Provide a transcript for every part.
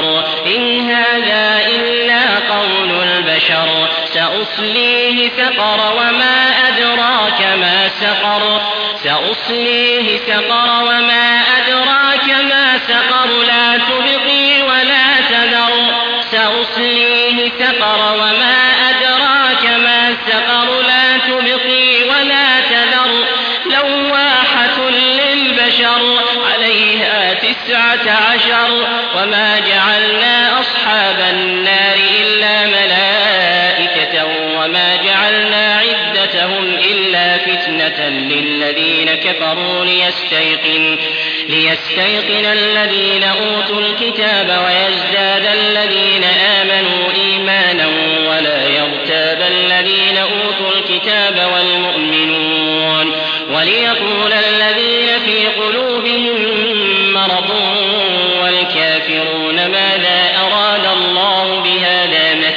يؤثر إن هذا إلا قول البشر. سأصليه سقر وما أدراك ما سقر. سأصليه سقر وما أدراك ما سقر. لا تبقي ولا تذر. سأصليه سقر وما تسعة عشر وما جعلنا أصحاب النار إلا ملائكة وما جعلنا عدتهم إلا فتنة للذين كفروا ليستيقن, ليستيقن الذين أوتوا الكتاب ويزداد الذين آمنوا إيمانا ولا يرتاب الذين أوتوا الكتاب والمؤمنون وليقول الذين في قلوبهم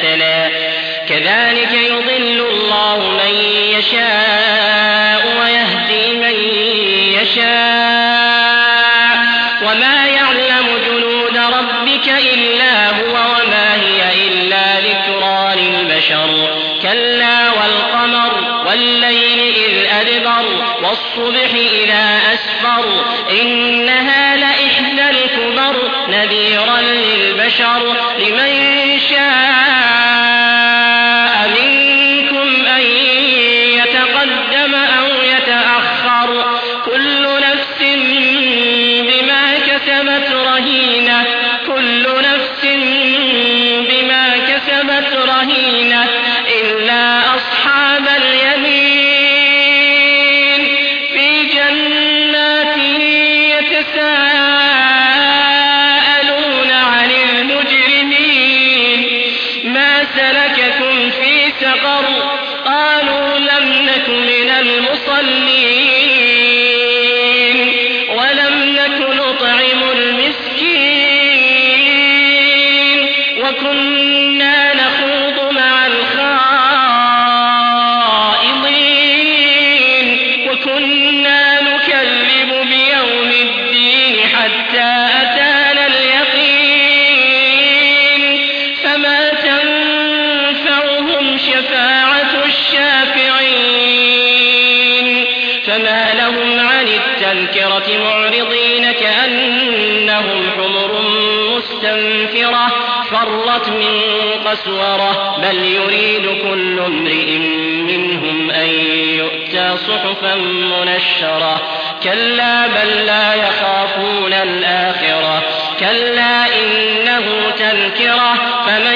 مثلا. كذلك يضل الله من يشاء ويهدي من يشاء. وما يعلم جنود ربك إلا هو وما هي إلا ذكرى للبشر. كلا والقمر والليل إذ أدبر والصبح إذا أسفر. إنها لإحدى الكبر نذيرا للبشر. لمن شاء سلككم في سقر قالوا لم نك من المصلين. فما لهم عن التذكرة معرضين كأنهم حمر مستنفرة فرت من قسورة بل يريد كل امرئ منهم أن يؤتى صحفا منشرة. كلا بل لا يخافون الآخرة. كلا إنه تذكرة فمن